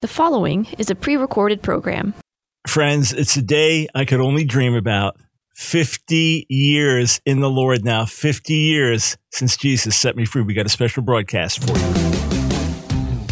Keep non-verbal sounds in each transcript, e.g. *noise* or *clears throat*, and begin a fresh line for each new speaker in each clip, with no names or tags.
The following is a pre recorded program.
Friends, it's a day I could only dream about. 50 years in the Lord now, 50 years since Jesus set me free. We got a special broadcast for you.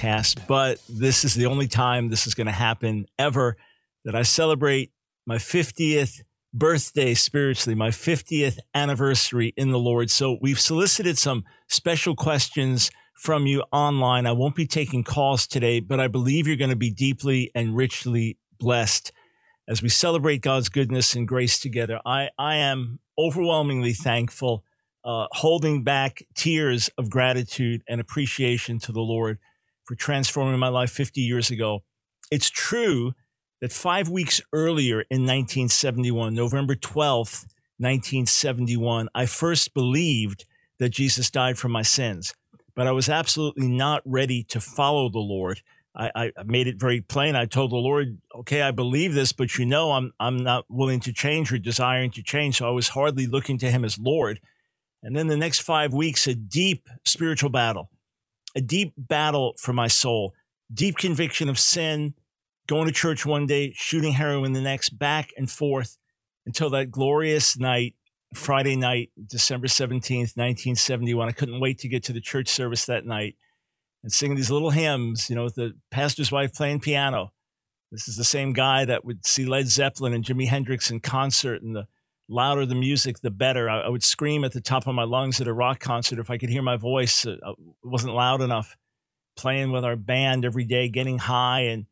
podcast, but this is the only time this is going to happen ever that I celebrate my 50th birthday spiritually, my 50th anniversary in the Lord. So we've solicited some special questions from you online. I won't be taking calls today, but I believe you're going to be deeply and richly blessed as we celebrate God's goodness and grace together. I, I am overwhelmingly thankful, uh, holding back tears of gratitude and appreciation to the Lord for transforming my life 50 years ago. It's true that five weeks earlier in 1971, November 12th, 1971, I first believed that Jesus died for my sins, but I was absolutely not ready to follow the Lord. I, I, made it very plain. I told the Lord, okay, I believe this, but you know, I'm, I'm not willing to change or desiring to change. So I was hardly looking to him as Lord. And then the next five weeks, a deep spiritual battle a deep battle for my soul, deep conviction of sin, going to church one day, shooting heroin the next, back and forth until that glorious night, Friday night, December 17th, 1971. I couldn't wait to get to the church service that night and sing these little hymns, you know, with the pastor's wife playing piano. This is the same guy that would see Led Zeppelin and Jimi Hendrix in concert and the louder the music, the better. I, I, would scream at the top of my lungs at a rock concert if I could hear my voice. Uh, uh wasn't loud enough. Playing with our band every day, getting high, and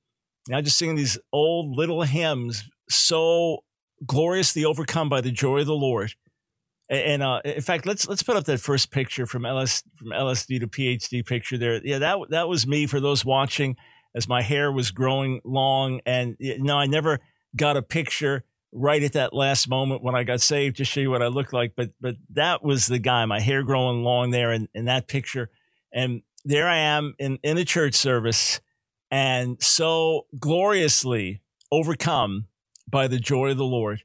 know, just singing these old little hymns, so gloriously overcome by the joy of the Lord. And, and uh, in fact, let's let's put up that first picture from LS from LSD to PhD picture there. Yeah, that that was me for those watching as my hair was growing long, and you know, I never got a picture right at that last moment when I got saved to show you what I looked like. But but that was the guy, my hair growing long there in, in that picture. And there I am in, in a church service and so gloriously overcome by the joy of the Lord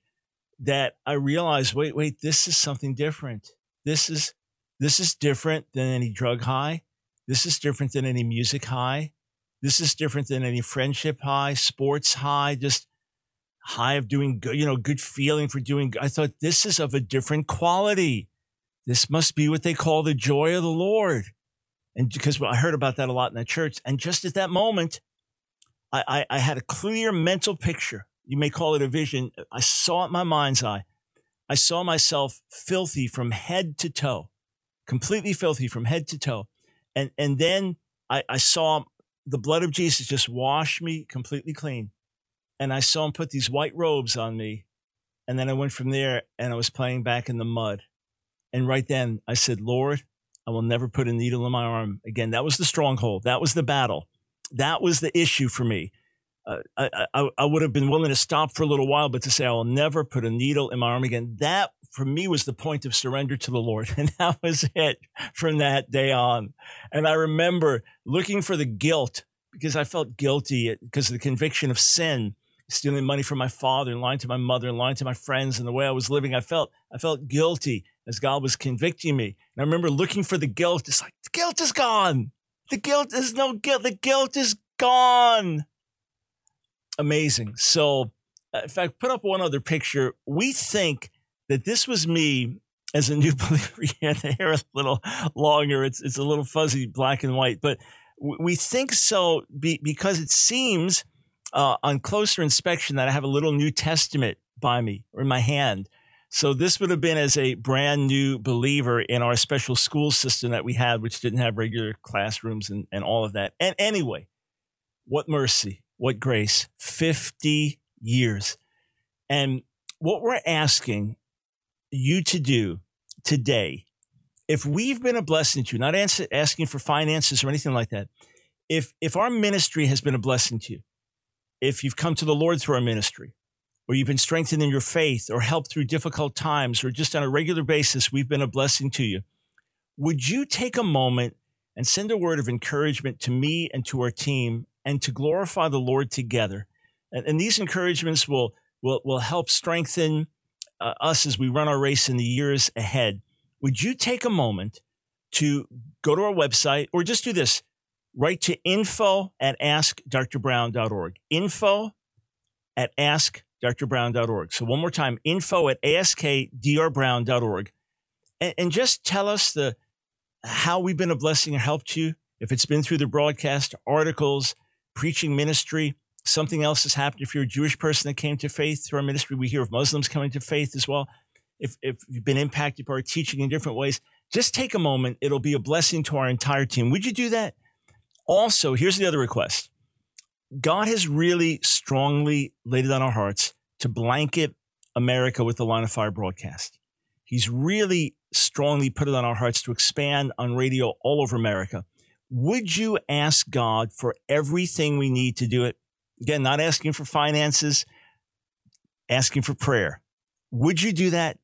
that I realized, wait, wait, this is something different. This is this is different than any drug high. This is different than any music high. This is different than any friendship high, sports high, just high of doing good, you know, good feeling for doing. I thought this is of a different quality. This must be what they call the joy of the Lord. And because I heard about that a lot in the church. And just at that moment, I, I, I had a clear mental picture. You may call it a vision. I saw it in my mind's eye. I saw myself filthy from head to toe, completely filthy from head to toe. And, and then I, I saw the blood of Jesus just wash me completely clean and I saw him put these white robes on me. And then I went from there and I was playing back in the mud. And right then I said, Lord, I will never put a needle in my arm again. That was the stronghold. That was the battle. That was the issue for me. Uh, I, I, I would have been willing to stop for a little while, but to say I will never put a needle in my arm again, that for me was the point of surrender to the Lord. *laughs* And that was it from that day on. And I remember looking for the guilt because I felt guilty because of the conviction of sin stealing money from my father and lying to my mother and lying to my friends and the way I was living. I felt I felt guilty as God was convicting me. And I remember looking for the guilt. It's like the guilt is gone. The guilt is no guilt. The guilt is gone. Amazing. So, uh, in fact, put up one other picture. We think that this was me as a new *laughs* believer. yeah, the hair a little longer. It's it's a little fuzzy, black and white. But we think so be, because it seems uh, on closer inspection that I have a little New Testament by me or in my hand. So this would have been as a brand new believer in our special school system that we had, which didn't have regular classrooms and, and all of that. And anyway, what mercy, what grace, 50 years. And what we're asking you to do today, if we've been a blessing to you, not asking for finances or anything like that, if if our ministry has been a blessing to you, if you've come to the Lord through our ministry, or you've been strengthened in your faith, or helped through difficult times, or just on a regular basis, we've been a blessing to you. Would you take a moment and send a word of encouragement to me and to our team and to glorify the Lord together? And, and these encouragements will, will, will help strengthen uh, us as we run our race in the years ahead. Would you take a moment to go to our website or just do this? Write to info at askdrbrown.org. Info at askdrbrown.org. So one more time, info at askdrbrown.org. And, and just tell us the how we've been a blessing and helped you. If it's been through the broadcast, articles, preaching ministry, something else has happened. If you're a Jewish person that came to faith through our ministry, we hear of Muslims coming to faith as well. If, if you've been impacted by our teaching in different ways, just take a moment. It'll be a blessing to our entire team. Would you do that? Also, here's the other request. God has really strongly laid it on our hearts to blanket America with the line of fire broadcast. He's really strongly put it on our hearts to expand on radio all over America. Would you ask God for everything we need to do it? Again, not asking for finances, asking for prayer. Would you do that?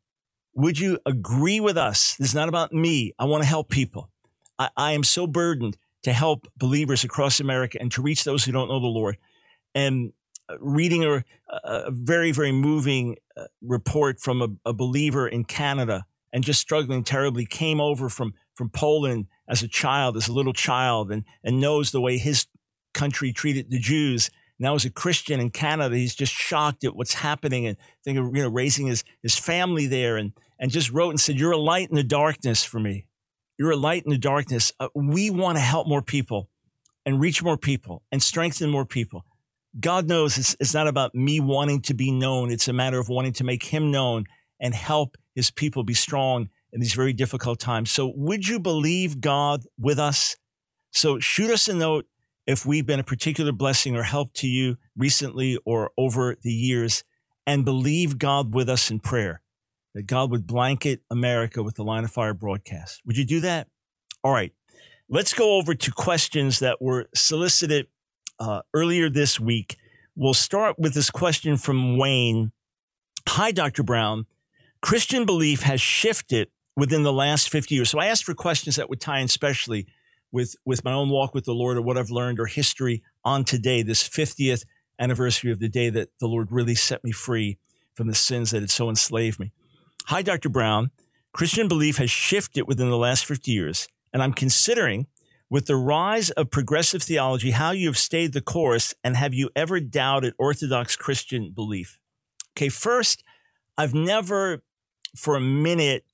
Would you agree with us? This is not about me. I want to help people. I, I am so burdened to help believers across America and to reach those who don't know the Lord. And uh, reading a, a very, very moving uh, report from a, a believer in Canada and just struggling terribly, came over from, from Poland as a child, as a little child, and, and knows the way his country treated the Jews. Now, as a Christian in Canada, he's just shocked at what's happening and think of you know raising his, his family there, and and just wrote and said, "You're a light in the darkness for me. You're a light in the darkness. Uh, we want to help more people, and reach more people, and strengthen more people. God knows it's, it's not about me wanting to be known. It's a matter of wanting to make Him known and help his people be strong in these very difficult times. So would you believe God with us? So shoot us a note if we've been a particular blessing or help to you recently or over the years and believe God with us in prayer that God would blanket America with the line of fire broadcast. Would you do that? All right. Let's go over to questions that were solicited uh, earlier this week. We'll start with this question from Wayne. Hi, Dr. Brown. Christian belief has shifted within the last 50 years. So I asked for questions that would tie in especially with, with my own walk with the Lord or what I've learned or history on today, this 50th anniversary of the day that the Lord really set me free from the sins that had so enslaved me. Hi, Dr. Brown. Christian belief has shifted within the last 50 years, and I'm considering with the rise of progressive theology how you have stayed the course and have you ever doubted Orthodox Christian belief? Okay, first, I've never for a minute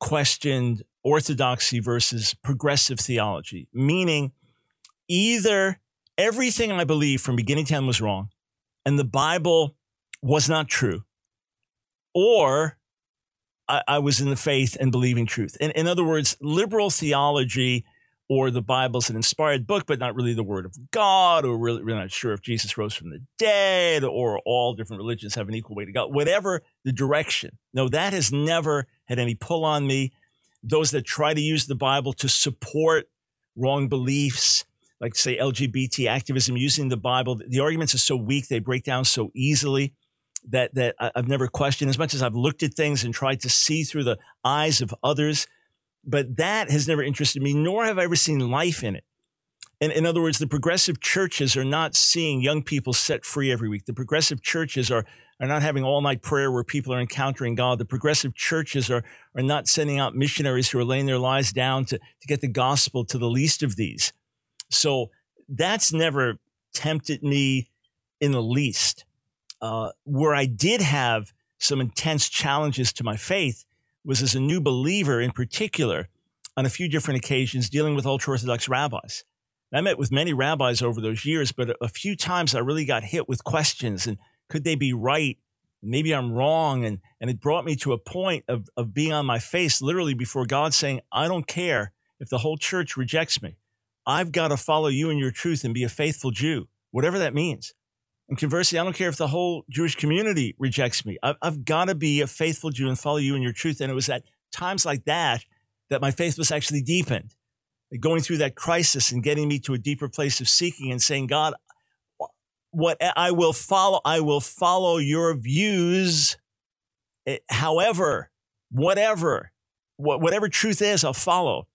questioned orthodoxy versus progressive theology, meaning either everything I believe from beginning to end was wrong and the Bible was not true, or I, I was in the faith and believing truth. In, in other words, liberal theology or the Bible's an inspired book, but not really the word of God, or really, we're not sure if Jesus rose from the dead, or all different religions have an equal way to God, whatever the direction. No, that has never had any pull on me. Those that try to use the Bible to support wrong beliefs, like say LGBT activism using the Bible, the arguments are so weak, they break down so easily that, that I've never questioned as much as I've looked at things and tried to see through the eyes of others but that has never interested me, nor have I ever seen life in it. And in other words, the progressive churches are not seeing young people set free every week. The progressive churches are, are not having all night prayer where people are encountering God. The progressive churches are, are not sending out missionaries who are laying their lives down to, to get the gospel to the least of these. So that's never tempted me in the least. Uh, where I did have some intense challenges to my faith was as a new believer in particular on a few different occasions dealing with ultra Orthodox rabbis. I met with many rabbis over those years, but a few times I really got hit with questions and could they be right? Maybe I'm wrong. And, and it brought me to a point of, of being on my face literally before God saying, I don't care if the whole church rejects me. I've got to follow you and your truth and be a faithful Jew, whatever that means. And conversely, I don't care if the whole Jewish community rejects me. I've, I've got to be a faithful Jew and follow you in your truth. And it was at times like that that my faith was actually deepened. going through that crisis and getting me to a deeper place of seeking and saying, God, what I will follow, I will follow your views. Eh, however, whatever, whatever truth is, I'll follow.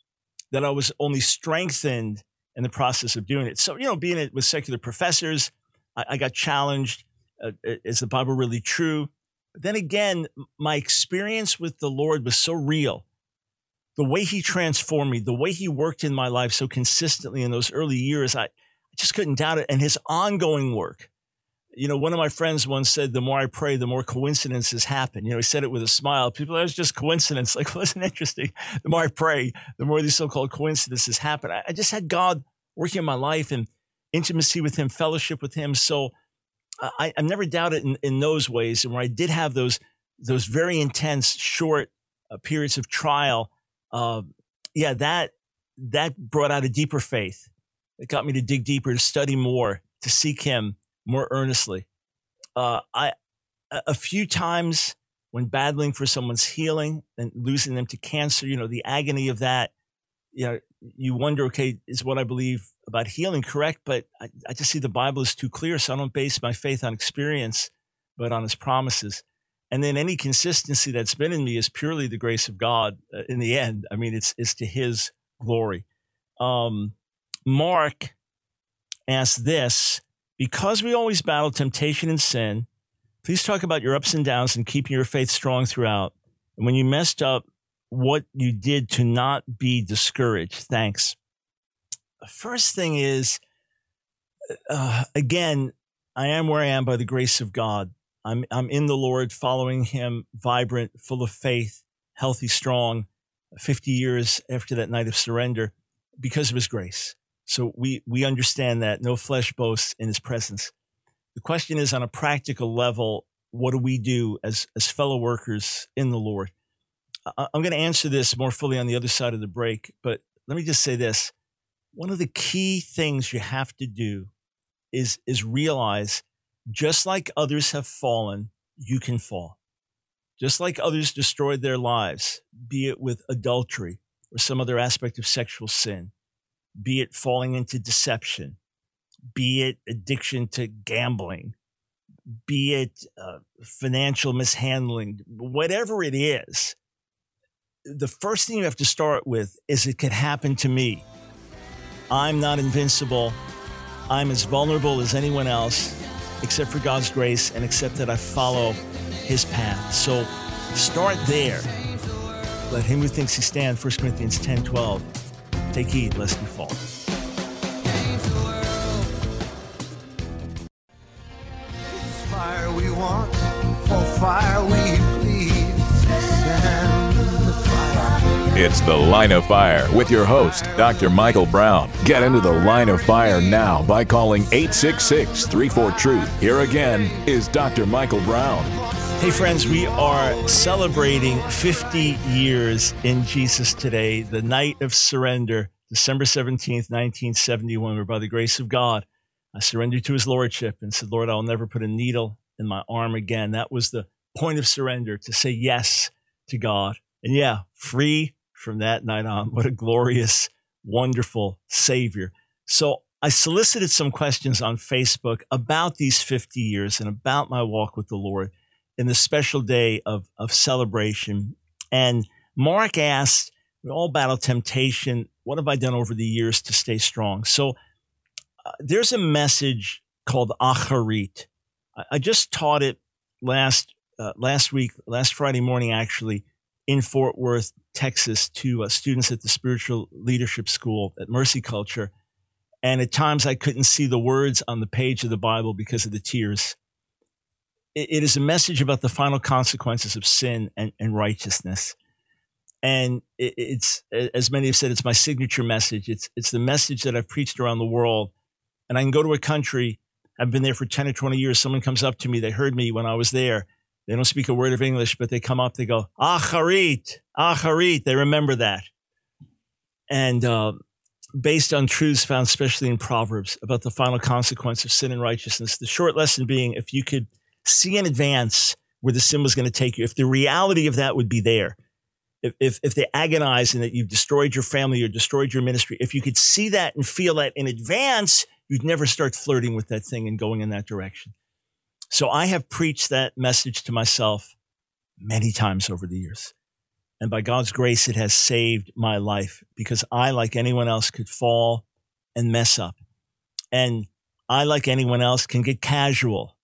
That I was only strengthened in the process of doing it. So, you know, being it with secular professors, I, I got challenged. Uh, is the Bible really true? But then again, my experience with the Lord was so real. The way he transformed me, the way he worked in my life so consistently in those early years, I, I just couldn't doubt it. And his ongoing work. You know, one of my friends once said, the more I pray, the more coincidences happen. You know, he said it with a smile. People, that was just coincidence. *laughs* Like, wasn't interesting. The more I pray, the more these so-called coincidences happen. I, I just had God working in my life and intimacy with him, fellowship with him. So I, I've never doubted in, in those ways. And where I did have those, those very intense, short uh, periods of trial, uh, yeah, that, that brought out a deeper faith. It got me to dig deeper, to study more, to seek him more earnestly. Uh, I, a few times when battling for someone's healing and losing them to cancer, you know, the agony of that, you know, you wonder, okay, is what I believe about healing correct? But I, I, just see the Bible is too clear. So I don't base my faith on experience, but on his promises. And then any consistency that's been in me is purely the grace of God uh, in the end. I mean, it's, it's to his glory. Um, Mark asked this because we always battle temptation and sin, please talk about your ups and downs and keeping your faith strong throughout. And when you messed up, what you did to not be discouraged. Thanks. The first thing is, uh, again, I am where I am by the grace of God. I'm, I'm in the Lord, following him, vibrant, full of faith, healthy, strong, 50 years after that night of surrender because of his grace. So we, we understand that no flesh boasts in his presence. The question is on a practical level, what do we do as, as fellow workers in the Lord? I'm going to answer this more fully on the other side of the break, but let me just say this. One of the key things you have to do is, is realize just like others have fallen, you can fall. Just like others destroyed their lives, be it with adultery or some other aspect of sexual sin, be it falling into deception, be it addiction to gambling, be it uh, financial mishandling, whatever it is, the first thing you have to start with is it could happen to me. I'm not invincible. I'm as vulnerable as anyone else, except for God's grace and except that I follow his path. So start there. Let him who thinks he stands, 1 Corinthians 10 12. Take heed lest you fall.
Fire we want, for fire we
It's The Line of Fire with your host, Dr. Michael Brown. Get into the line of fire now by calling 866 34 Truth. Here again is Dr. Michael Brown.
Hey, friends, we are celebrating 50 years in Jesus today, the night of surrender, December 17th, 1971, where by the grace of God, I surrendered to his lordship and said, Lord, I'll never put a needle in my arm again. That was the point of surrender to say yes to God. And yeah, free from that night on. What a glorious, wonderful Savior. So I solicited some questions on Facebook about these 50 years and about my walk with the Lord in the special day of, of celebration. And Mark asked, we all battle temptation. What have I done over the years to stay strong? So uh, there's a message called Acharit. I, I just taught it last uh, last week, last Friday morning, actually, in Fort Worth, Texas, to uh, students at the Spiritual Leadership School at Mercy Culture. And at times I couldn't see the words on the page of the Bible because of the tears. it, it is a message about the final consequences of sin and, and righteousness. And it, it's, as many have said, it's my signature message. It's, it's the message that I've preached around the world. And I can go to a country, I've been there for 10 or 20 years. Someone comes up to me, they heard me when I was there they don't speak a word of English, but they come up, they go, Acharit, Acharit. They remember that. And uh, based on truths found especially in Proverbs about the final consequence of sin and righteousness, the short lesson being if you could see in advance where the sin was going to take you, if the reality of that would be there, if, if, if they agonize and that you've destroyed your family or destroyed your ministry, if you could see that and feel that in advance, you'd never start flirting with that thing and going in that direction. So I have preached that message to myself many times over the years. And by God's grace, it has saved my life because I, like anyone else, could fall and mess up. And I, like anyone else, can get casual,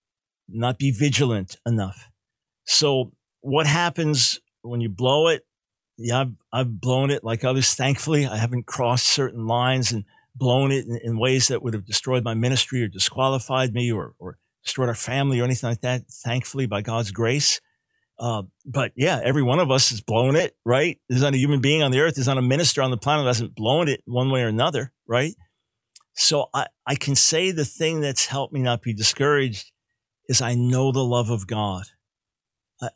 not be vigilant enough. So what happens when you blow it? Yeah, I've, I've blown it like others. Thankfully, I haven't crossed certain lines and blown it in, in ways that would have destroyed my ministry or disqualified me or, or destroyed our family or anything like that. Thankfully, by God's grace. Uh, but yeah, every one of us has blown it, right? There's not a human being on the earth, there's not a minister on the planet that hasn't blown it one way or another, right? So I, I can say the thing that's helped me not be discouraged is I know the love of God.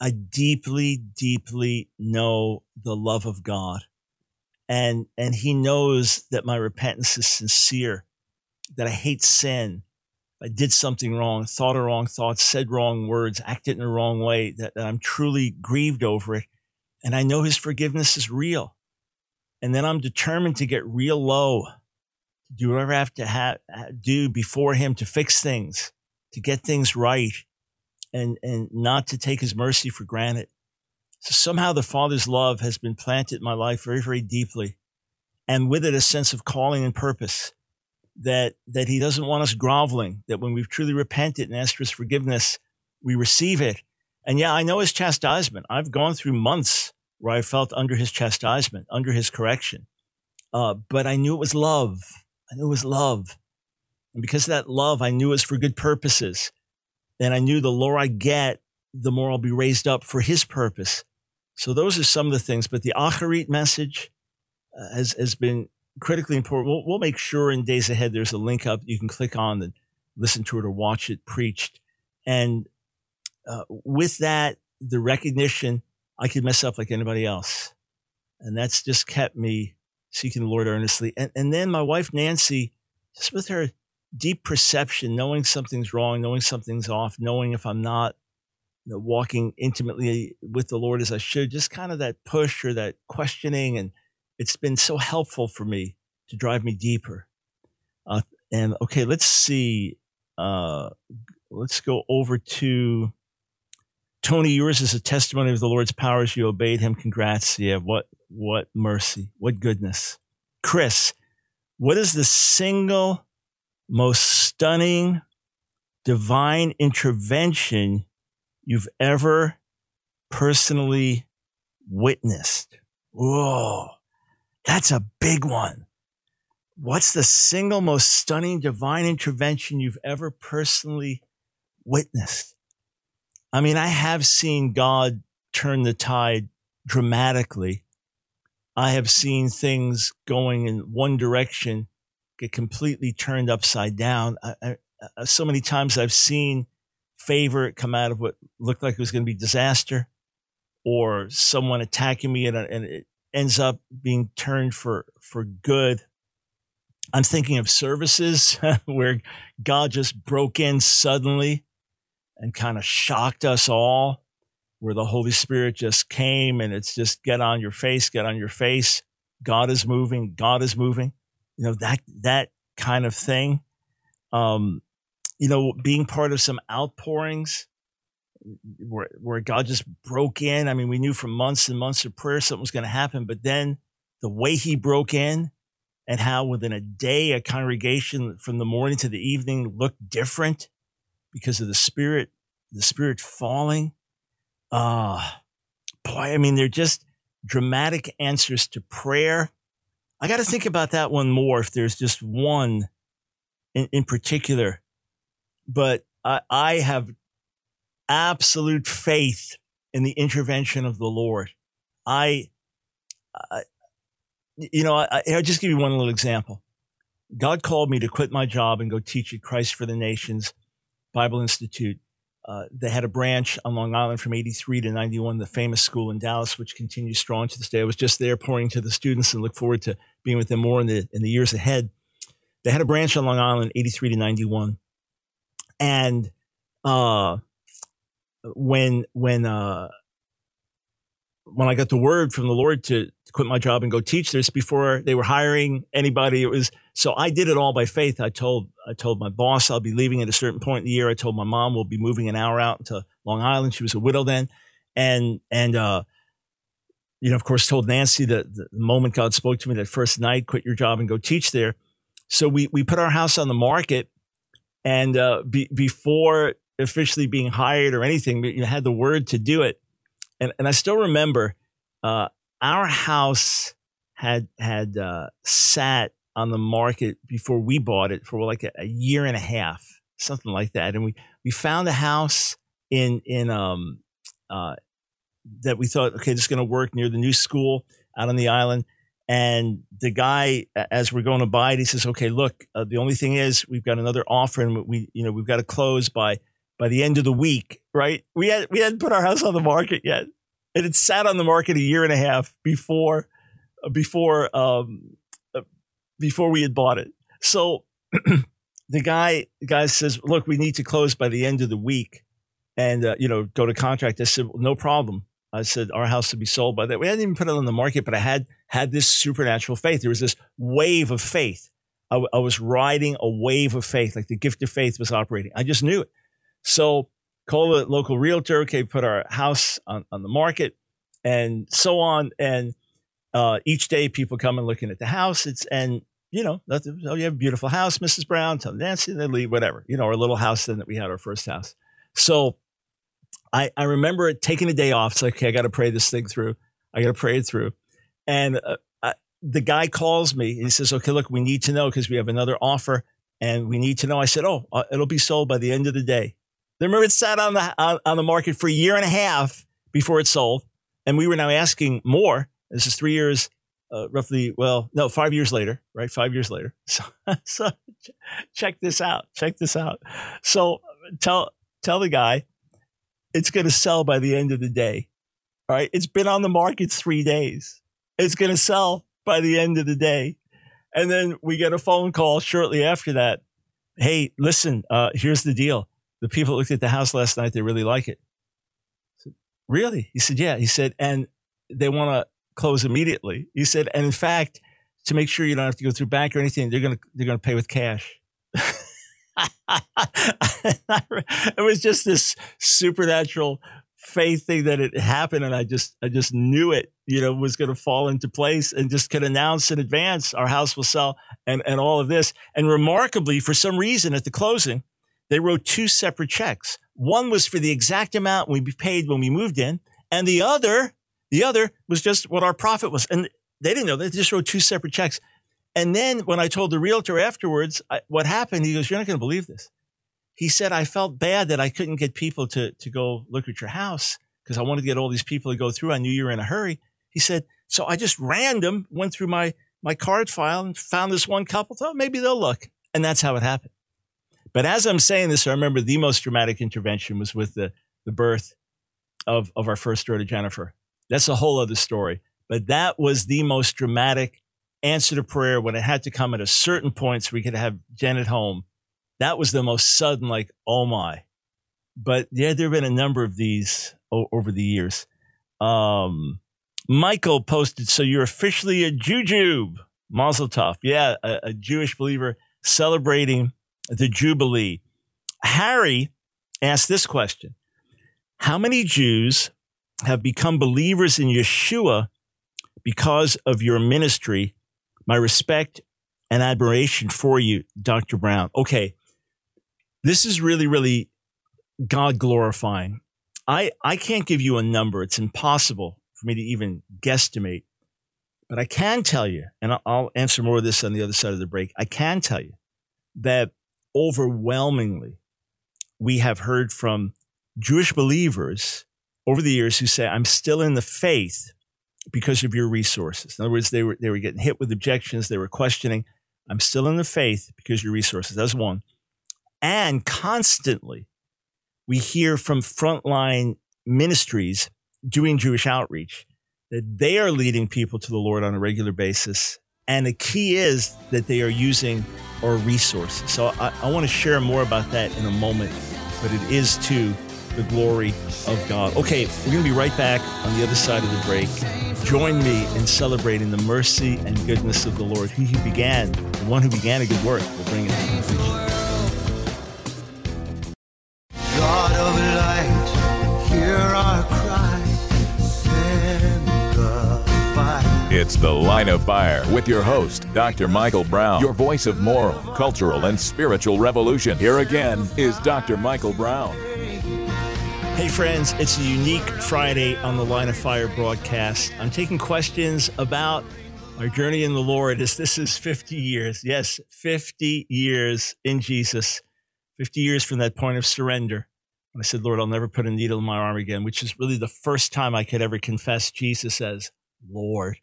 I, deeply, deeply know the love of God. And, and he knows that my repentance is sincere, that I hate sin. I did something wrong, thought a wrong thought, said wrong words, acted in the wrong way, that, that I'm truly grieved over it. And I know his forgiveness is real. And then I'm determined to get real low, to do whatever I have to do before him to fix things, to get things right and, and not to take his mercy for granted. So somehow the Father's love has been planted in my life very, very deeply. And with it, a sense of calling and purpose that, that he doesn't want us groveling, that when we've truly repented and asked for his forgiveness, we receive it. And yeah, I know his chastisement. I've gone through months where I felt under his chastisement, under his correction. Uh, but I knew it was love. I knew it was love. And because of that love, I knew it was for good purposes. And I knew the lower I get, the more I'll be raised up for his purpose. So those are some of the things. But the Acharit message uh, has, has been critically important. We'll, we'll make sure in days ahead there's a link up you can click on and listen to it or watch it preached. And uh, with that, the recognition I could mess up like anybody else. And that's just kept me seeking the Lord earnestly. And, and then my wife, Nancy, just with her deep perception, knowing something's wrong, knowing something's off, knowing if I'm not you know, walking intimately with the Lord as I should, just kind of that push or that questioning. And it's been so helpful for me to drive me deeper. Uh, and okay, let's see. Uh, let's go over to Tony. Yours is a testimony of the Lord's powers. You obeyed him. Congrats. Yeah. What, what mercy. What goodness. Chris, what is the single most stunning divine intervention you've ever personally witnessed? Whoa, that's a big one. What's the single most stunning divine intervention you've ever personally witnessed? I mean, I have seen God turn the tide dramatically. I have seen things going in one direction get completely turned upside down. I, I, uh, so many times I've seen favor come out of what looked like it was going to be disaster or someone attacking me and, and it ends up being turned for, for good. I'm thinking of services *laughs* where God just broke in suddenly and kind of shocked us all, where the Holy Spirit just came and it's just get on your face, get on your face. God is moving. God is moving you know, that, that kind of thing. Um, you know, being part of some outpourings where, where God just broke in. I mean, we knew from months and months of prayer something was going to happen, but then the way he broke in and how within a day, a congregation from the morning to the evening looked different because of the spirit, the spirit falling. Ah, uh, boy, I mean, they're just dramatic answers to prayer I got to think about that one more if there's just one in, in particular. But I, I have absolute faith in the intervention of the Lord. I, I you know, I, I'll just give you one little example. God called me to quit my job and go teach at Christ for the Nations Bible Institute. Uh, they had a branch on Long Island from 83 to 91, the famous school in Dallas, which continues strong to this day. I was just there pouring to the students and look forward to being with them more in the, in the years ahead. They had a branch on Long Island, 83 to 91. And, uh, when, when, uh, when I got the word from the Lord to quit my job and go teach this before they were hiring anybody, it was so I did it all by faith. I told I told my boss I'll be leaving at a certain point in the year. I told my mom we'll be moving an hour out to Long Island. She was a widow then, and and uh, you know, of course, told Nancy that the moment God spoke to me that first night, quit your job and go teach there. So we we put our house on the market, and uh, be, before officially being hired or anything, we had the word to do it and and I still remember uh, our house had had uh, sat on the market before we bought it for like a, a, year and a half, something like that, and we we found a house in in um uh, that we thought okay this is going to work near the new school out on the island. And the guy, as we're going to buy it, he says, "Okay, look. Uh, the only thing is, we've got another offer, and we, you know, we've got to close by by the end of the week, right? We had we hadn't put our house on the market yet. It had sat on the market a year and a half before before um, before we had bought it. So *clears throat* the guy the guy says, "Look, we need to close by the end of the week, and uh, you know, go to contract." I said, well, "No problem." I said, "Our house would be sold by that." We hadn't even put it on the market, but I had had this supernatural faith. There was this wave of faith. I, I was riding a wave of faith, like the gift of faith was operating. I just knew it. So call the local realtor. Okay, put our house on, on the market and so on. And uh, each day people come and looking at the house. It's, and, you know, oh, you have a beautiful house, Mrs. Brown, tell Nancy, they leave, whatever, you know, our little house then that we had our first house. So I, I remember taking a day off. It's like, okay, I got to pray this thing through. I got to pray it through. And uh, I, the guy calls me. He says, okay, look, we need to know because we have another offer and we need to know. I said, oh, uh, it'll be sold by the end of the day. Remember, it sat on the on, on, the market for a year and a half before it sold, and we were now asking more. This is three years, uh, roughly. Well, no, five years later, right? Five years later. *laughs* So, so check this out. Check this out. So tell tell the guy it's going to sell by the end of the day. All right, it's been on the market three days. It's going to sell by the end of the day, and then we get a phone call shortly after that. Hey, listen, uh, here's the deal the people looked at the house last night, they really like it. Said, really? He said, yeah. He said, and they want to close immediately. He said, and in fact, to make sure you don't have to go through bank or anything, they're going to, they're going to pay with cash. *laughs* it was just this supernatural faith thing that it happened. And I just, I just knew it, you know, was to fall into place and just could announce in advance our house will sell and, and all of this. And remarkably, for some reason at the closing, they wrote two separate checks. One was for the exact amount we paid when we moved in, and the other, the other was just what our profit was. And they didn't know. They just wrote two separate checks. And then when I told the realtor afterwards I, what happened, he goes, "You're not going to believe this." He said, "I felt bad that I couldn't get people to to go look at your house because I wanted to get all these people to go through. I knew you were in a hurry." He said, "So I just random went through my my card file and found this one couple. Thought maybe they'll look, and that's how it happened." But as I'm saying this, I remember the most dramatic intervention was with the, the birth of, of our first daughter, Jennifer. That's a whole other story. But that was the most dramatic answer to prayer when it had to come at a certain point so we could have Jen at home. That was the most sudden, like, oh my. But yeah, there have been a number of these o- over the years. Um, Michael posted, so you're officially a Jujube. Mazel tov. Yeah, a, a Jewish believer celebrating the Jubilee. Harry asked this question How many Jews have become believers in Yeshua because of your ministry? My respect and admiration for you, Dr. Brown. Okay, this is really, really God glorifying. I, I can't give you a number. It's impossible for me to even guesstimate. But I can tell you, and I'll answer more of this on the other side of the break. I can tell you that overwhelmingly, we have heard from Jewish believers over the years who say, I'm still in the faith because of your resources. In other words, they were, they were getting hit with objections. They were questioning, I'm still in the faith because your resources. That's one. And constantly, we hear from frontline ministries doing Jewish outreach that they are leading people to the Lord on a regular basis and the key is that they are using our resources. So I, I want to share more about that in a moment, but it is to the glory of God. Okay, we're going to be right back on the other side of the break. Join me in celebrating the mercy and goodness of the Lord. He who began, the one who began a good work, will bring it to completion.
It's The Line of Fire with your host, Dr. Michael Brown, your voice of moral, cultural, and spiritual revolution. Here again is Dr. Michael Brown.
Hey, friends, it's a unique Friday on the Line of Fire broadcast. I'm taking questions about our journey in the Lord as this is 50 years. Yes, 50 years in Jesus, 50 years from that point of surrender. I said, Lord, I'll never put a needle in my arm again, which is really the first time I could ever confess Jesus as Lord.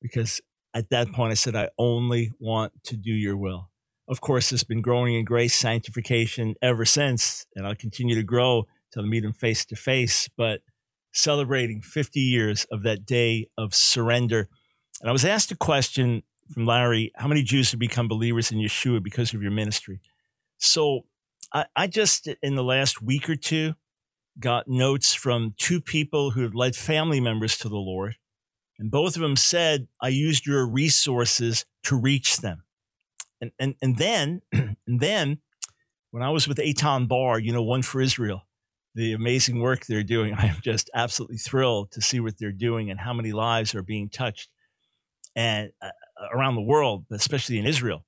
Because at that point, I said, I only want to do your will. Of course, it's been growing in grace, sanctification ever since, and I'll continue to grow till I meet him face to face. But celebrating 50 years of that day of surrender. And I was asked a question from Larry how many Jews have become believers in Yeshua because of your ministry? So I, I just, in the last week or two, got notes from two people who have led family members to the Lord. And both of them said, I used your resources to reach them. And, and, and then, *clears throat* and then when I was with Eitan Bar, you know, one for Israel, the amazing work they're doing. *laughs* I am just absolutely thrilled to see what they're doing and how many lives are being touched and uh, around the world, especially in Israel.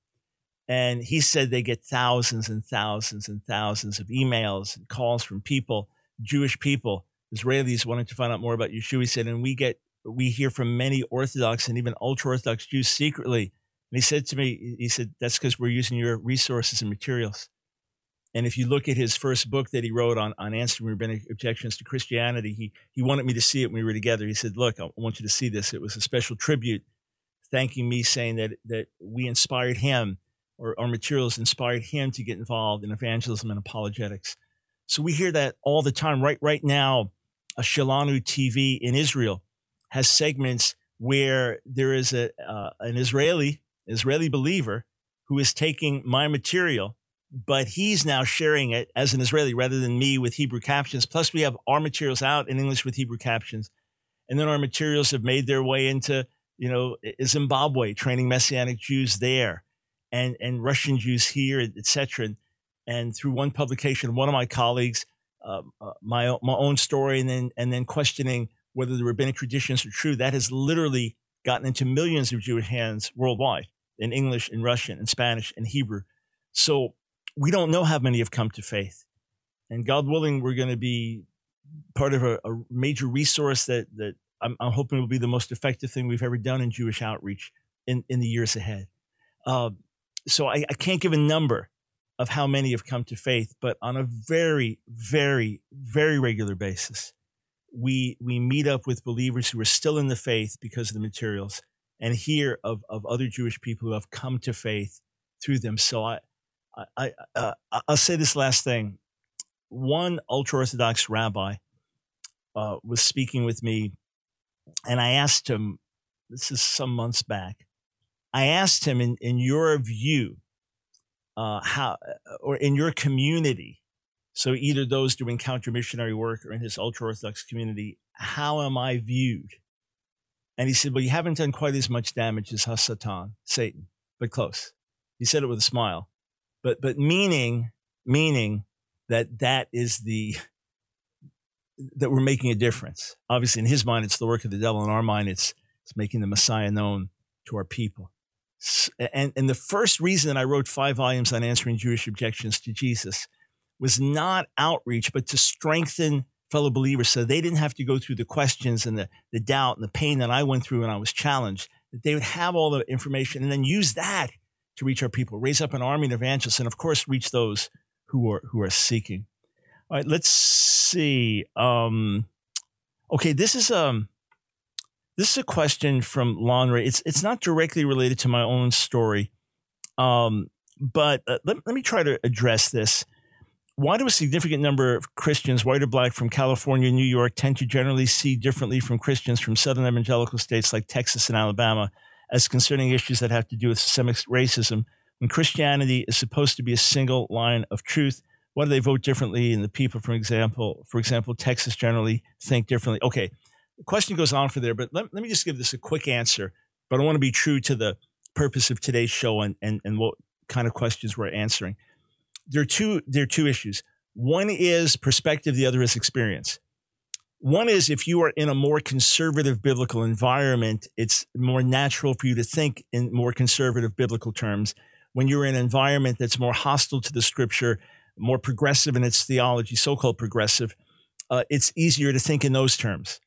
And he said they get thousands and thousands and thousands of emails and calls from people, Jewish people, Israelis wanting to find out more about Yeshua. He said, and we get, we hear from many Orthodox and even ultra Orthodox Jews secretly. And he said to me, he said, that's because we're using your resources and materials. And if you look at his first book that he wrote on, on answering rabbinic objections to Christianity, he, he wanted me to see it when we were together. He said, Look, I want you to see this. It was a special tribute thanking me, saying that, that we inspired him or our materials inspired him to get involved in evangelism and apologetics. So we hear that all the time. Right, right now, a Shelanu TV in Israel has segments where there is a, uh, an Israeli, Israeli believer who is taking my material but he's now sharing it as an Israeli rather than me with Hebrew captions. Plus, we have our materials out in English with Hebrew captions. And then our materials have made their way into, you know, Zimbabwe, training Messianic Jews there and, and Russian Jews here, etc. And, through one publication, one of my colleagues, uh, uh, my, my own story, and then, and then questioning whether the rabbinic traditions are true, that has literally gotten into millions of Jewish hands worldwide in English, in Russian, in Spanish, and Hebrew. So we don't know how many have come to faith. And God willing, we're going to be part of a, a major resource that, that I'm, I'm, hoping will be the most effective thing we've ever done in Jewish outreach in, in the years ahead. Uh, so I, I can't give a number of how many have come to faith, but on a very, very, very regular basis, we we meet up with believers who are still in the faith because of the materials, and hear of of other Jewish people who have come to faith through them. So I I, uh, I'll say this last thing. One ultra Orthodox rabbi uh, was speaking with me, and I asked him, this is some months back, I asked him, in, in your view, uh, how, uh, or in your community, so either those doing counter missionary work or in his ultra Orthodox community, how am I viewed? And he said, Well, you haven't done quite as much damage as Hasatan, Satan, but close. He said it with a smile but but meaning meaning that that is the that we're making a difference. Obviously, in his mind, it's the work of the devil. In our mind, it's it's making the Messiah known to our people. And and the first reason that I wrote five volumes on answering Jewish objections to Jesus was not outreach, but to strengthen fellow believers so they didn't have to go through the questions and the, the doubt and the pain that I went through when I was challenged, that they would have all the information and then use that to reach our people, raise up an army of evangelists, and of course, reach those who are who are seeking. All right, let's see. Um, okay, this is um, this is a question from Lon. It's it's not directly related to my own story, um, but uh, let, let me try to address this. Why do a significant number of Christians, white or black, from California and New York tend to generally see differently from Christians from Southern evangelical states like Texas and Alabama? as concerning issues that have to do with systemic racism when Christianity is supposed to be a single line of truth. Why do they vote differently? And the people, for example, for example, Texas generally think differently. Okay, the question goes on for there, but let, let me just give this a quick answer. But I want to be true to the purpose of today's show and, and, and what kind of questions we're answering. There are two there are two issues. One is perspective, the other is experience. One is if you are in a more conservative biblical environment, it's more natural for you to think in more conservative biblical terms. When you're in an environment that's more hostile to the scripture, more progressive in its theology, so called progressive, uh, it's easier to think in those terms.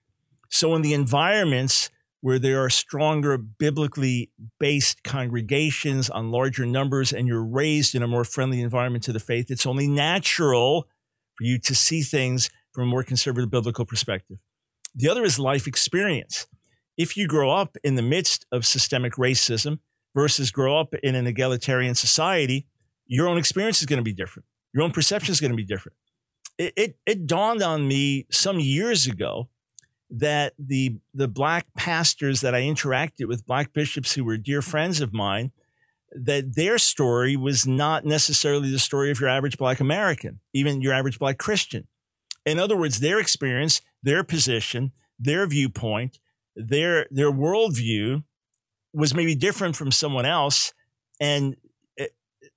So, in the environments where there are stronger biblically based congregations on larger numbers and you're raised in a more friendly environment to the faith, it's only natural for you to see things from a more conservative biblical perspective. The other is life experience. If you grow up in the midst of systemic racism versus grow up in an egalitarian society, your own experience is going to be different. Your own perception is going to be different. It, it, it dawned on me some years ago that the the black pastors that I interacted with, black bishops who were dear friends of mine, that their story was not necessarily the story of your average black American, even your average black Christian. In other words, their experience, their position, their viewpoint, their their worldview was maybe different from someone else. And eh,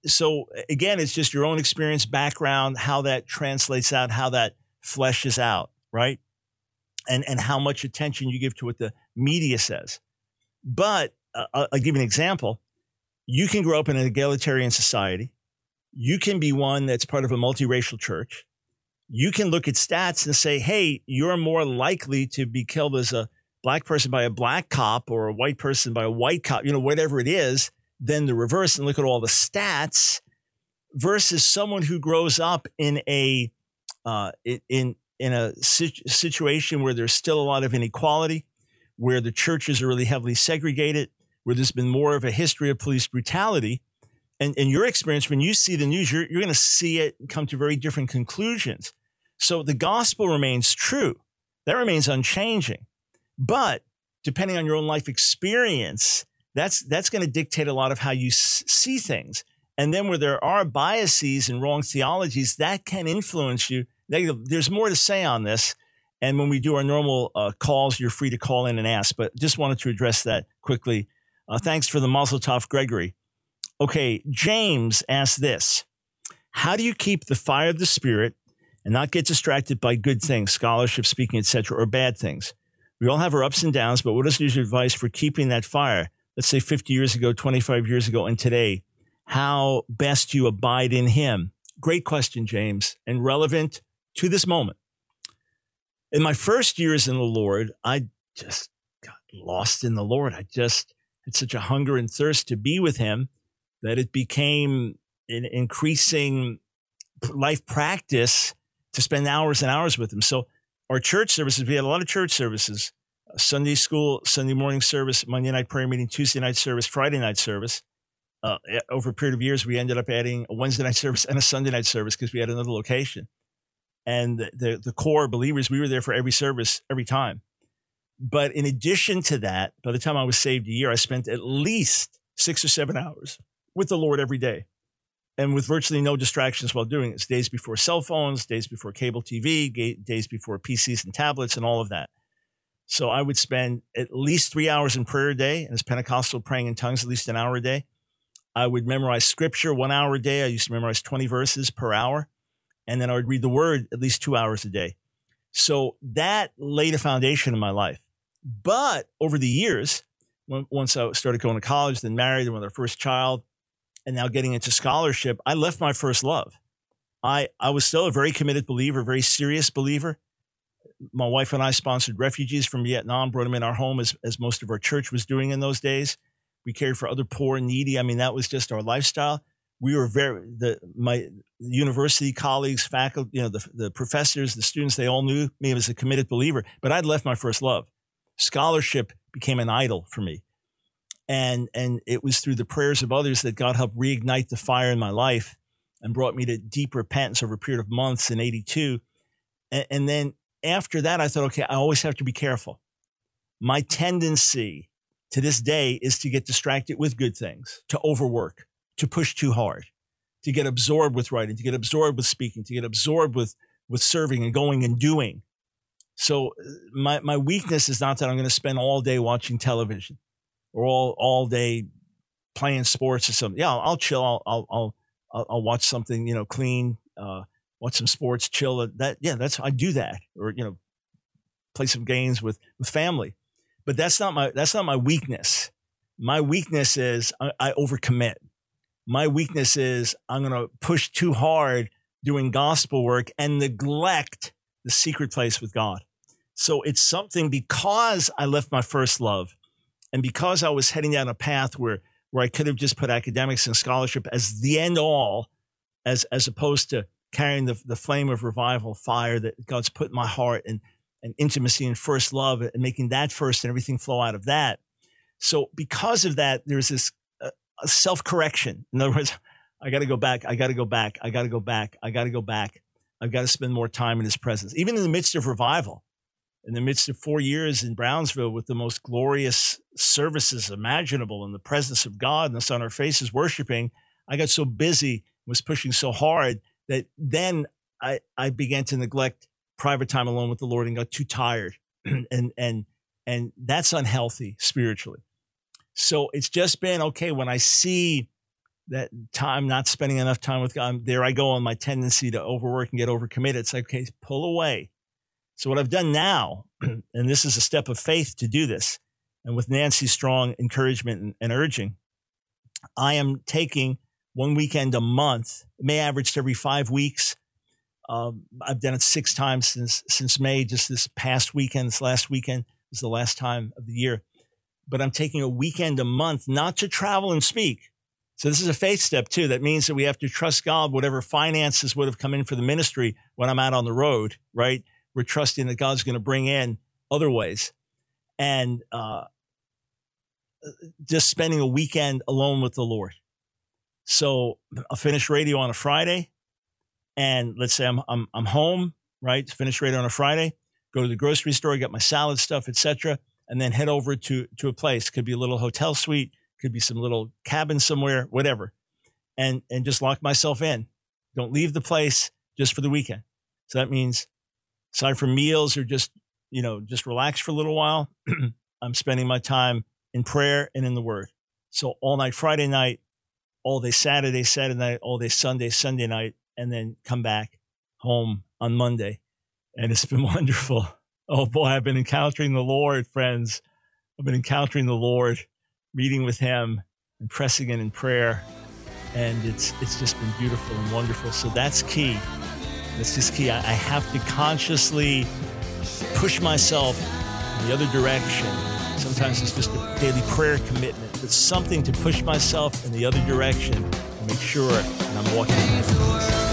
so again, it's just your own experience, background, how that translates out, how that fleshes out, right? And, and how much attention you give to what the media says. But uh, I'll give you an example. You can grow up in an egalitarian society. You can be one that's part of a multiracial church. You can look at stats and say, hey, you're more likely to be killed as a black person by a black cop or a white person by a white cop, you know, whatever it is, than the reverse and look at all the stats versus someone who grows up in a uh, in in a situation where there's still a lot of inequality, where the churches are really heavily segregated, where there's been more of a history of police brutality. And in your experience, when you see the news, you're, you're going to see it come to very different conclusions. So the gospel remains true. That remains unchanging. But depending on your own life experience, that's, that's going to dictate a lot of how you s- see things. And then where there are biases and wrong theologies, that can influence you there's more to say on this. And when we do our normal uh, calls, you're free to call in and ask. But just wanted to address that quickly. Uh, thanks for the Mazel Tov, Gregory. Okay, James asked this How do you keep the fire of the Spirit and not get distracted by good things, scholarship, speaking, etc., or bad things? We all have our ups and downs, but what is your advice for keeping that fire? Let's say 50 years ago, 25 years ago, and today. How best you abide in Him? Great question, James, and relevant to this moment. In my first years in the Lord, I just got lost in the Lord. I just had such a hunger and thirst to be with Him that it became an increasing life practice to spend hours and hours with Him. So, our church services, we had a lot of church services Sunday school, Sunday morning service, Monday night prayer meeting, Tuesday night service, Friday night service. Uh, over a period of years, we ended up adding a Wednesday night *laughs* service and a Sunday night service because we had another location and the, the core believers, we were there for every service every time. But in addition to that, by the time I was saved a year, I spent at least six or seven hours with the Lord every day and with virtually no distractions while doing it. It's days before cell phones, days before cable TV, days before PCs and tablets and all of that. So I would spend at least three hours in prayer a day, and as Pentecostal praying in tongues at least an hour a day. I would memorize scripture one hour a day. I used to memorize 20 verses per hour and then I would read the word at least two hours a day. So that laid a foundation in my life. But over the years, once I started going to college, then married, and with our first child, and now getting into scholarship, I left my first love. I, I was still a very committed believer, very serious believer. My wife and I sponsored refugees from Vietnam, brought them in our home as, as most of our church was doing in those days. We cared for other poor and needy. I mean, that was just our lifestyle we were very the my university colleagues, faculty, you know, the the professors, the students, they all knew me as a committed believer. But I'd left my first love. Scholarship became an idol for me, and and it was through the prayers of others that God helped reignite the fire in my life and brought me to deep repentance over a period of months in '82. And, and then after that, I thought, okay, I always have to be careful. My tendency to this day is to get distracted with good things, to overwork to push too hard, to get absorbed with writing, to get absorbed with speaking, to get absorbed with with serving and going and doing. So uh, my my weakness is not that I'm going to spend all day watching television or all all day playing sports or something. Yeah, I'll, I'll chill. I'll, I'll I'll I'll watch something you know clean. Uh, watch some sports, chill. That yeah, that's I do that, or you know, play some games with with family. But that's not my that's not my weakness. My weakness is I, I overcommit. My weakness is I'm going to push too hard doing gospel work and neglect the secret place with God. So it's something because I left my first love and because I was heading down a path where where I could have just put academics and scholarship as the end all, as as opposed to carrying the, the flame of revival fire that God's put in my heart and, and intimacy and first love and making that first and everything flow out of that. So because of that, there's this self correction. In other words, I got to go back. I got to go back. I got to go back. I got to go back. I've got to spend more time in his presence. Even in the midst of revival, in the midst of four years in Brownsville with the most glorious services imaginable in the presence of God and us on our faces worshiping, I got so busy, was pushing so hard that then I, I began to neglect private time alone with the Lord and got too tired. *clears throat* and, and, and that's unhealthy spiritually. So it's just been okay when I see that time not spending enough time with God, there I go on my tendency to overwork and get overcommitted. It's like, okay, pull away. So what I've done now, *clears throat* and this is a step of faith to do this, and with Nancy's strong encouragement and, and urging, I am taking one weekend a month. May average every five weeks. Um, I've done it six times since since May. Just this past weekend, this last weekend is the last time of the year. But I'm taking a weekend a month, not to travel and speak. So this is a faith step too. That means that we have to trust God. Whatever finances would have come in for the ministry when I'm out on the road, right? We're trusting that God's going to bring in other ways, and uh, just spending a weekend alone with the Lord. So I'll finish radio on a Friday, and let's say I'm I'm, I'm home, right? Finish radio on a Friday, go to the grocery store, get my salad stuff, etc., and then head over to to a place. Could be a little hotel suite, could be some little cabin somewhere, whatever, and and just lock myself in. Don't leave the place just for the weekend. So that means, aside from meals or just you know just relax for a little while, *clears throat* I'm spending my time in prayer and in the Word. So all night Friday night, all day Saturday, Saturday night, all day Sunday, Sunday night, and then come back home on Monday. And it's been *laughs* wonderful. Oh boy, I've been encountering the Lord, friends. I've been encountering the Lord, meeting with Him, and pressing in in prayer. And it's it's just been beautiful and wonderful. So that's key. That's just key. I, I have to consciously push myself in the other direction. Sometimes it's just a daily prayer commitment but something to push myself in the other direction and make sure that I'm walking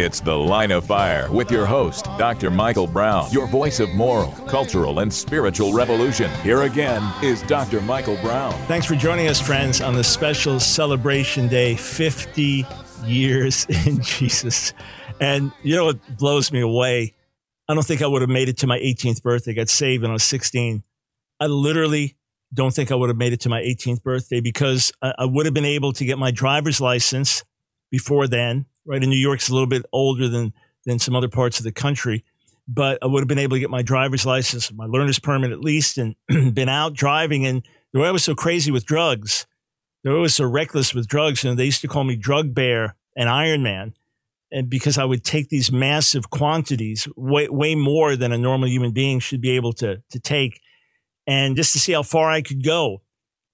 It's The Line of Fire with your host, Dr. Michael Brown, your voice of moral, cultural, and spiritual revolution. Here again is Dr. Michael Brown.
Thanks for joining us, friends, on this special celebration day 50 years *laughs* in Jesus. And you know what blows me away? I don't think I would have made it to my 18th birthday. I got saved when I was 16. I literally don't think I would have made it to my 18th birthday because I, I would have been able to get my driver's license before then. Right in New York's a little bit older than than some other parts of the country, but I would have been able to get my driver's license, my learner's permit at least, and *clears throat* been out driving. And the way I was so crazy with drugs, they were so reckless with drugs. and they used to call me Drug Bear and Iron Man. And because I would take these massive quantities, way, way more than a normal human being should be able to, to take, and just to see how far I could go.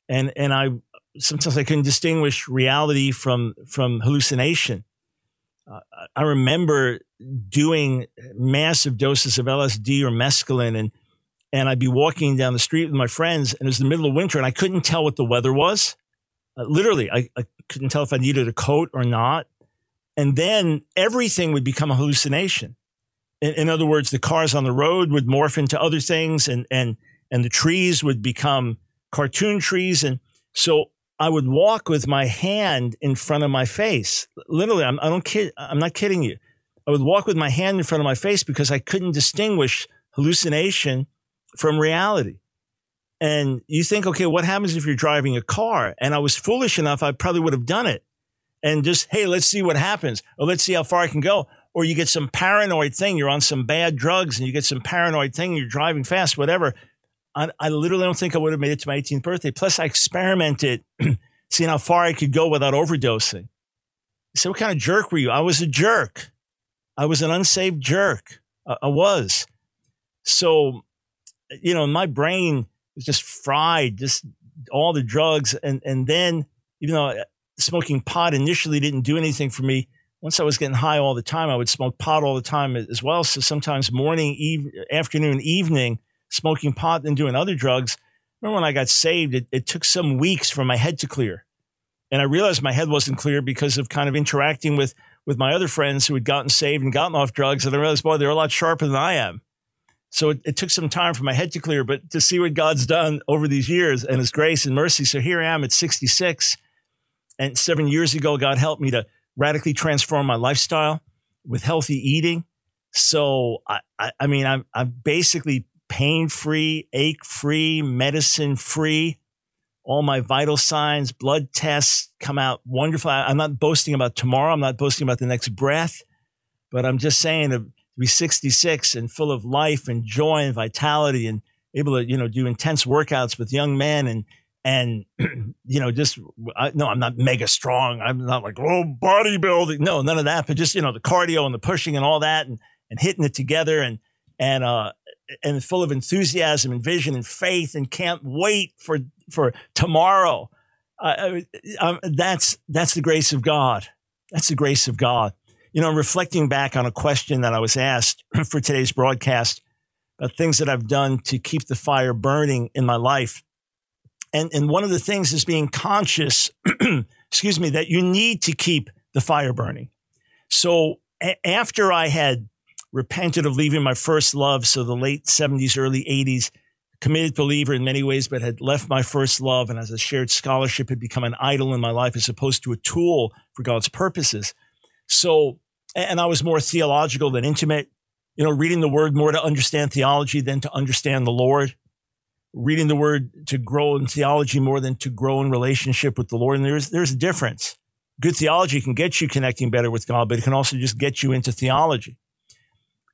And, and I, sometimes I couldn't distinguish reality from, from hallucination. Uh, I remember doing massive doses of LSD or mescaline and, and I'd be walking down the street with my friends and it was the middle of winter and I couldn't tell what the weather was. Uh, literally, I, I couldn't tell if I needed a coat or not. And then everything would become a hallucination. In, in, other words, the cars on the road would morph into other things and, and, and the trees would become cartoon trees. And so I would walk with my hand in front of my face. Literally, I'm, I don't kid, I'm not kidding you. I would walk with my hand in front of my face because I couldn't distinguish hallucination from reality. And you think, okay, what happens if you're driving a car? And I was foolish enough, I probably would have done it. And just, hey, let's see what happens, or let's see how far I can go. Or you get some paranoid thing, you're on some bad drugs and you get some paranoid thing, you're driving fast, whatever. I, I literally don't think I would have made it to my 18th birthday. Plus, I experimented *clears throat* seeing how far I could go without overdosing. So, what kind of jerk were you? I was a jerk. I was an unsaved jerk. I, I was. So, you know, my brain was just fried, just all the drugs. And, and then, even though uh, smoking pot initially didn't do anything for me, once I was getting high all the time, I would smoke pot all the time as well. So sometimes morning, eve, afternoon, evening, smoking pot and doing other drugs. Remember when I got saved, it, it took some weeks for my head to clear. And I realized my head wasn't clear because of kind of interacting with, with my other friends who had gotten saved and gotten off drugs. And I realized, boy, they're a lot sharper than I am. So it, it, took some time for my head to clear, but to see what God's done over these years and his grace and mercy. So here I am at 66. And seven years ago, God helped me to radically transform my lifestyle with healthy eating. So I, I, I mean, I'm, I'm basically pain free, ache free, medicine free. All my vital signs, blood tests come out wonderful. I'm not boasting about tomorrow. I'm not boasting about the next breath, but I'm just saying to be 66 and full of life and joy and vitality and able to, you know, do intense workouts with young men and, and, *clears throat* you know, just, I, no, I'm not mega strong. I'm not like, oh, bodybuilding. No, none of that, but just, you know, the cardio and the pushing and all that and, and hitting it together and, and, uh, and full of enthusiasm and vision and faith and can't wait for for tomorrow. Uh, um, that's that's the grace of God. That's the grace of God. You know, reflecting back on a question that I was asked *clears throat* for today's broadcast about things that I've done to keep the fire burning in my life. And, and one of the things is being conscious, *clears throat* excuse me, that you need to keep the fire burning. So a- after I had repented of leaving my first love. So the late 70s, early 80s, committed believer in many ways, but had left my first love. And as a shared scholarship had become an idol in my life as opposed to a tool for God's purposes. So, and I was more theological than intimate, you know, reading the word more to understand theology than to understand the Lord, reading the word to grow in theology more than to grow in relationship with the Lord. And there's, there's a difference. Good theology can get you connecting better with God, but it can also just get you into theology.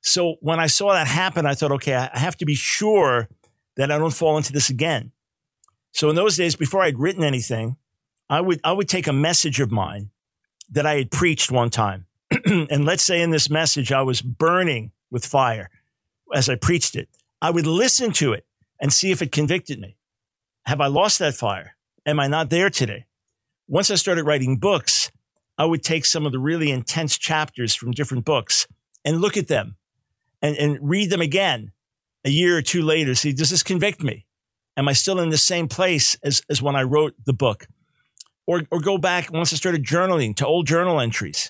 So when I saw that happen, I thought, okay, I have to be sure that I don't fall into this again. So in those days, before I'd written anything, I would, I would take a message of mine that I had preached one time. *clears throat* and let's say in this message, I was burning with fire as I preached it. I would listen to it and see if it convicted me. Have I lost that fire? Am I not there today? Once I started writing books, I would take some of the really intense chapters from different books and look at them and, and read them again a year or two later. See, does this convict me? Am I still in the same place as, as when I wrote the book? Or, or go back once I started journaling to old journal entries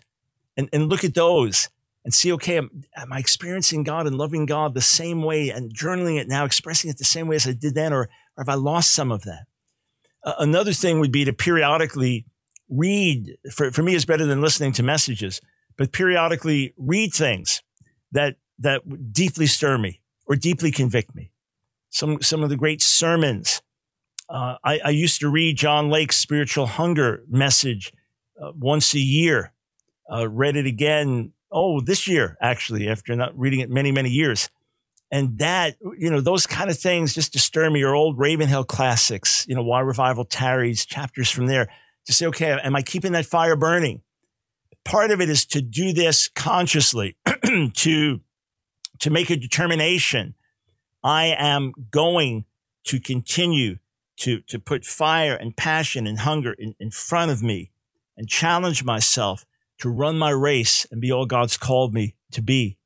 and, and look at those and see, okay, am, am I experiencing God and loving God the same way and journaling it now, expressing it the same way as I did then? Or, or have I lost some of that? Uh, another thing would be to periodically read. For, for me, is better than listening to messages, but periodically read things that that deeply stir me or deeply convict me. Some, some of the great sermons. Uh, I, I, used to read John Lake's spiritual hunger message uh, once a year. Uh, read it again. Oh, this year, actually, after not reading it many, many years. And that, you know, those kind of things just to stir me or old Ravenhill classics, you know, Why Revival Tarries, chapters from there to say, okay, am I keeping that fire burning? Part of it is to do this consciously, *clears throat* to to make a determination. I am going to continue to, to put fire and passion and hunger in, in front of me and challenge myself to run my race and be all God's called me to be.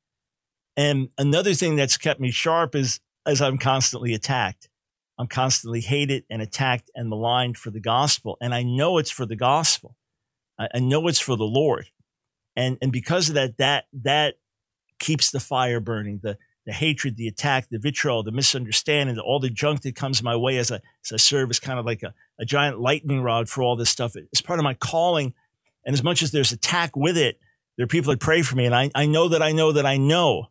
And another thing that's kept me sharp is as I'm constantly attacked. I'm constantly hated and attacked and maligned for the gospel. And I know it's for the gospel. I, I know it's for the Lord. And, and because of that, that, that keeps the fire burning, the, the hatred, the attack, the vitriol, the misunderstanding, all the junk that comes my way as I, as I serve is kind of like a, a giant lightning rod for all this stuff. It's part of my calling. And as much as there's attack with it, There are people that pray for me, and I, I know that I know that I know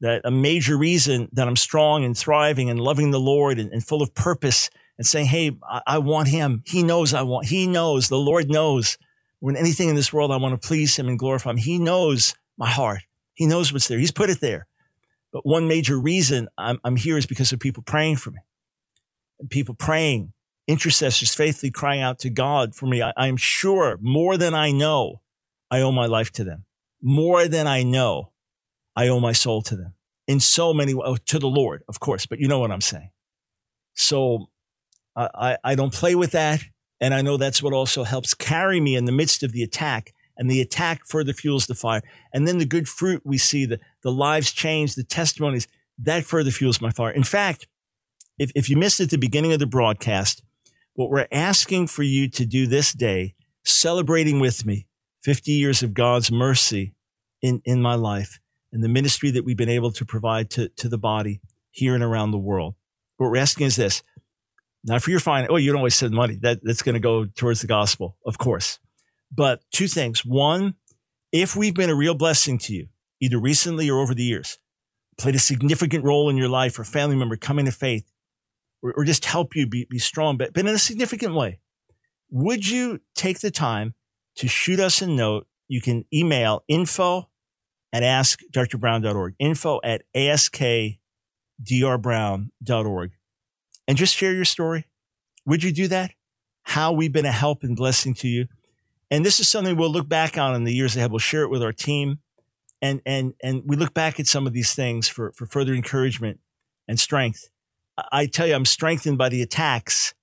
that a major reason that I'm strong and thriving and loving the Lord and, and full of purpose and saying, Hey, I, I, want him. He knows I want, he knows, the Lord knows when anything in this world I want to please him and glorify him. He knows my heart. He knows what's there. He's put it there. But one major reason I'm, I'm here is because of people praying for me and people praying, intercessors faithfully crying out to God for me. I, I'm sure more than I know, I owe my life to them. More than I know, I owe my soul to them in so many ways, oh, to the Lord, of course, but you know what I'm saying. So I, I don't play with that. And I know that's what also helps carry me in the midst of the attack. And the attack further fuels the fire. And then the good fruit we see, the, the lives changed, the testimonies, that further fuels my fire. In fact, if, if you missed at the beginning of the broadcast, what we're asking for you to do this day, celebrating with me 50 years of God's mercy in, in my life and the ministry that we've been able to provide to, to the body here and around the world. What we're asking is this now, for your fine, oh, you don't always send money. That, that's going to go towards the gospel, of course. But two things. One, if we've been a real blessing to you, either recently or over the years, played a significant role in your life or family member coming to faith, or, or just help you be, be strong, but, but in a significant way, would you take the time to shoot us a note? You can email info at askdrbrown.org, info at askdrbrown.org and just share your story? Would you do that? How we've been a help and blessing to you. And this is something we'll look back on in the years ahead. We'll share it with our team. And, and, and we look back at some of these things for, for further encouragement and strength. I tell you, I'm strengthened by the attacks,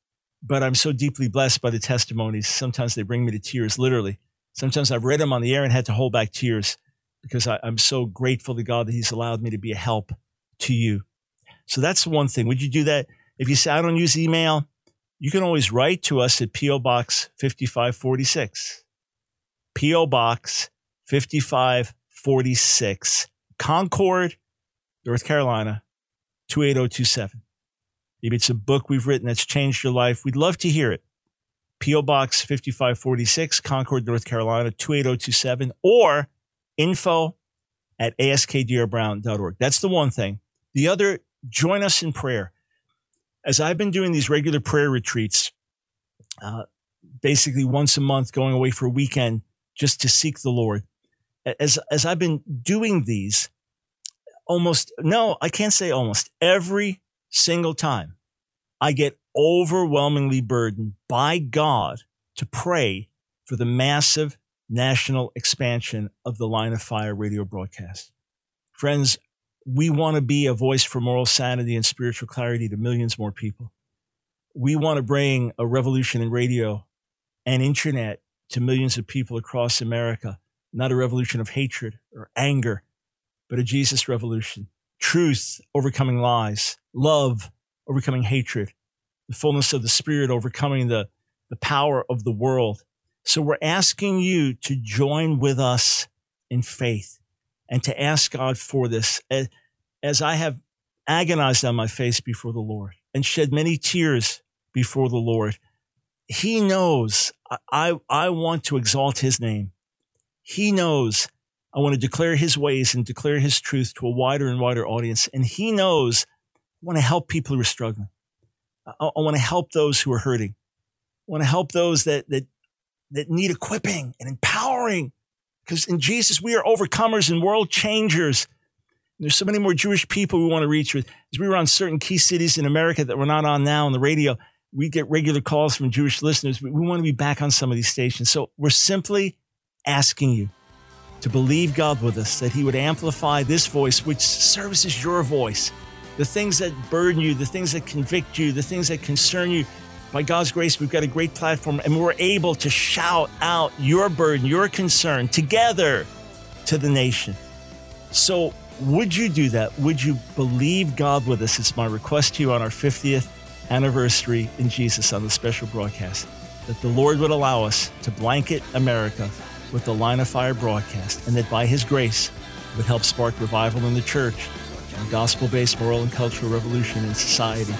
but I'm so deeply blessed by the testimonies. Sometimes they bring me to tears, literally. Sometimes I've read them on the air and had to hold back tears because I, I'm so grateful to God that He's allowed me to be a help to you. So that's one thing. Would you do that? If you say, I don't use email, you can always write to us at P.O. Box 5546. P.O. Box 5546, Concord, North Carolina, 28027. Maybe it's a book we've written that's changed your life. We'd love to hear it. P.O. Box 5546, Concord, North Carolina, 28027, or info at askdrbrown.org. That's the one thing. The other, join us in prayer as I've been doing these regular prayer retreats, uh, basically once a month, going away for a weekend just to seek the Lord. As as I've been doing these, almost no, I can't say almost every single time, I get overwhelmingly burdened by God to pray for the massive national expansion of the Line of Fire radio broadcast. Friends, we want to be a voice for moral sanity and spiritual clarity to millions more people. We want to bring a revolution in radio and internet to millions of people across America, not a revolution of hatred or anger, but a Jesus revolution. Truth overcoming lies, love overcoming hatred, the fullness of the Spirit overcoming the, the power of the world. So we're asking you to join with us in faith and to ask God for this. As I have agonized on my face before the Lord and shed many tears before the Lord, He knows I, I want to exalt His name. He knows I want to declare His ways and declare His truth to a wider and wider audience. And He knows I want to help people who are struggling. I, I want to help those who are hurting. I want to help those that, that, that need equipping and empowering because in Jesus, we are overcomers and world changers. There's so many more Jewish people we want to reach with. As we were on certain key cities in America that we're not on now on the radio, we get regular calls from Jewish listeners. We, want to be back on some of these stations. So we're simply asking you to believe God with us, that He would amplify this voice, which serves as your voice. The things that burden you, the things that convict you, the things that concern you, by God's grace, we've got a great platform and we're able to shout out your burden, your concern together to the nation. So, would you do that? Would you believe God with us? It's my request to you on our 50th anniversary in Jesus on the special broadcast that the Lord would allow us to blanket America with the line of fire broadcast and that by His grace would help spark revival in the church and gospel based moral and cultural revolution in society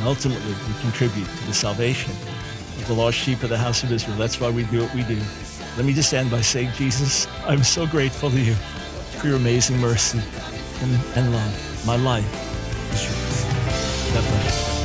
and ultimately we contribute to the salvation of the lost sheep of the house of Israel. That's why we do what we do. let me just end by saying, Jesus, I'm so grateful to you for your amazing mercy and, and love. My life is yours. God bless you.